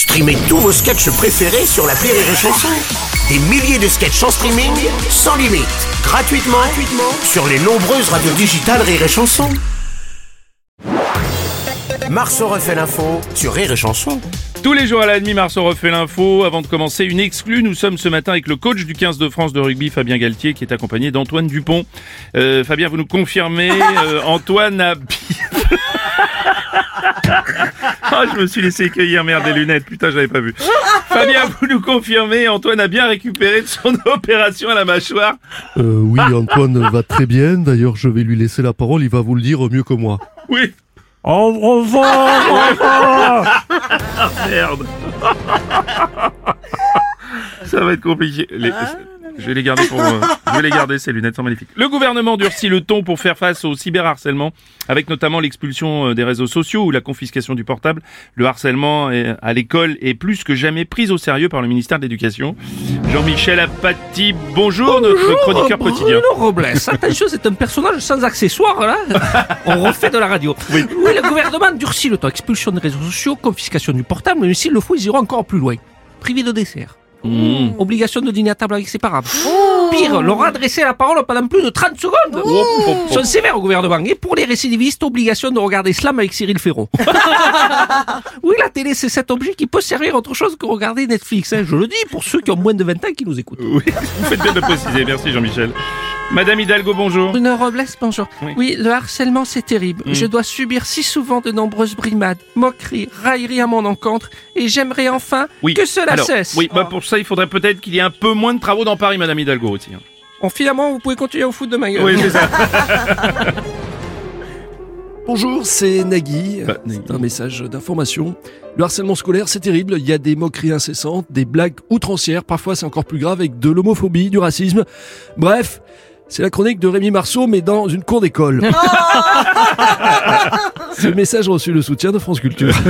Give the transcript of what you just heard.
Streamez tous vos sketchs préférés sur la Rire et Chanson. Des milliers de sketchs en streaming, sans limite, gratuitement, gratuitement sur les nombreuses radios digitales Rire et Chanson. Marceau refait l'info sur Rire et Chanson. Tous les jours à la demi, Marceau refait l'info. Avant de commencer, une exclue. Nous sommes ce matin avec le coach du 15 de France de rugby, Fabien Galtier, qui est accompagné d'Antoine Dupont. Euh, Fabien, vous nous confirmez, euh, Antoine a... oh, je me suis laissé cueillir, merde, des lunettes. Putain, j'avais pas vu. Fabien, vous nous confirmez, Antoine a bien récupéré de son opération à la mâchoire. Euh, oui, Antoine va très bien. D'ailleurs, je vais lui laisser la parole. Il va vous le dire mieux que moi. Oui. Au revoir, au revoir. Merde. Ça va être compliqué. Les- Je vais les garder pour. euh, je vais les garder. Ces lunettes sont magnifiques. Le gouvernement durcit le ton pour faire face au cyberharcèlement, avec notamment l'expulsion euh, des réseaux sociaux ou la confiscation du portable. Le harcèlement à l'école est plus que jamais pris au sérieux par le ministère de l'Éducation. Jean-Michel Apathy, bonjour, notre chroniqueur quotidien. Bruno Robles, attention, c'est un personnage sans accessoires, là. On refait de la radio. Oui. le gouvernement durcit le ton. Expulsion des réseaux sociaux, confiscation du portable, mais s'il le faut, ils iront encore plus loin. Privé de dessert. Mmh. Obligation de dîner à table avec ses parents. Pire, leur adresser la parole pendant plus de 30 secondes. Oh, Ils sont sévères au gouvernement. Et pour les récidivistes, obligation de regarder Slam avec Cyril Ferron. oui, la télé, c'est cet objet qui peut servir à autre chose que regarder Netflix. hein. Je le dis pour ceux qui ont moins de 20 ans qui nous écoutent. Oui, vous faites bien de le préciser. Merci Jean-Michel. Madame Hidalgo, bonjour. Bruno Robles, bonjour. Oui. Oui. le harcèlement, c'est terrible. Je dois subir si souvent de nombreuses brimades, moqueries, railleries à mon encontre, et j'aimerais enfin Oui. que cela Alors, cesse. Oui, bah pour ça, il faudrait peut-être qu'il y ait un peu moins de travaux dans Paris, Madame Hidalgo aussi. hein. Bon, finalement, vous pouvez continuer au foot de ma gueule. Oui, c'est ça. Bonjour, c'est Nagui. Bah, Nagui. C'est un message d'information. Le harcèlement scolaire, c'est terrible. Il y a des moqueries incessantes, des blagues outrancières. Parfois, c'est encore plus grave avec de l'homophobie, du racisme. Bref, c'est la chronique de Rémi Marceau, mais dans une cour d'école. Ce message a reçu le soutien de France Culture.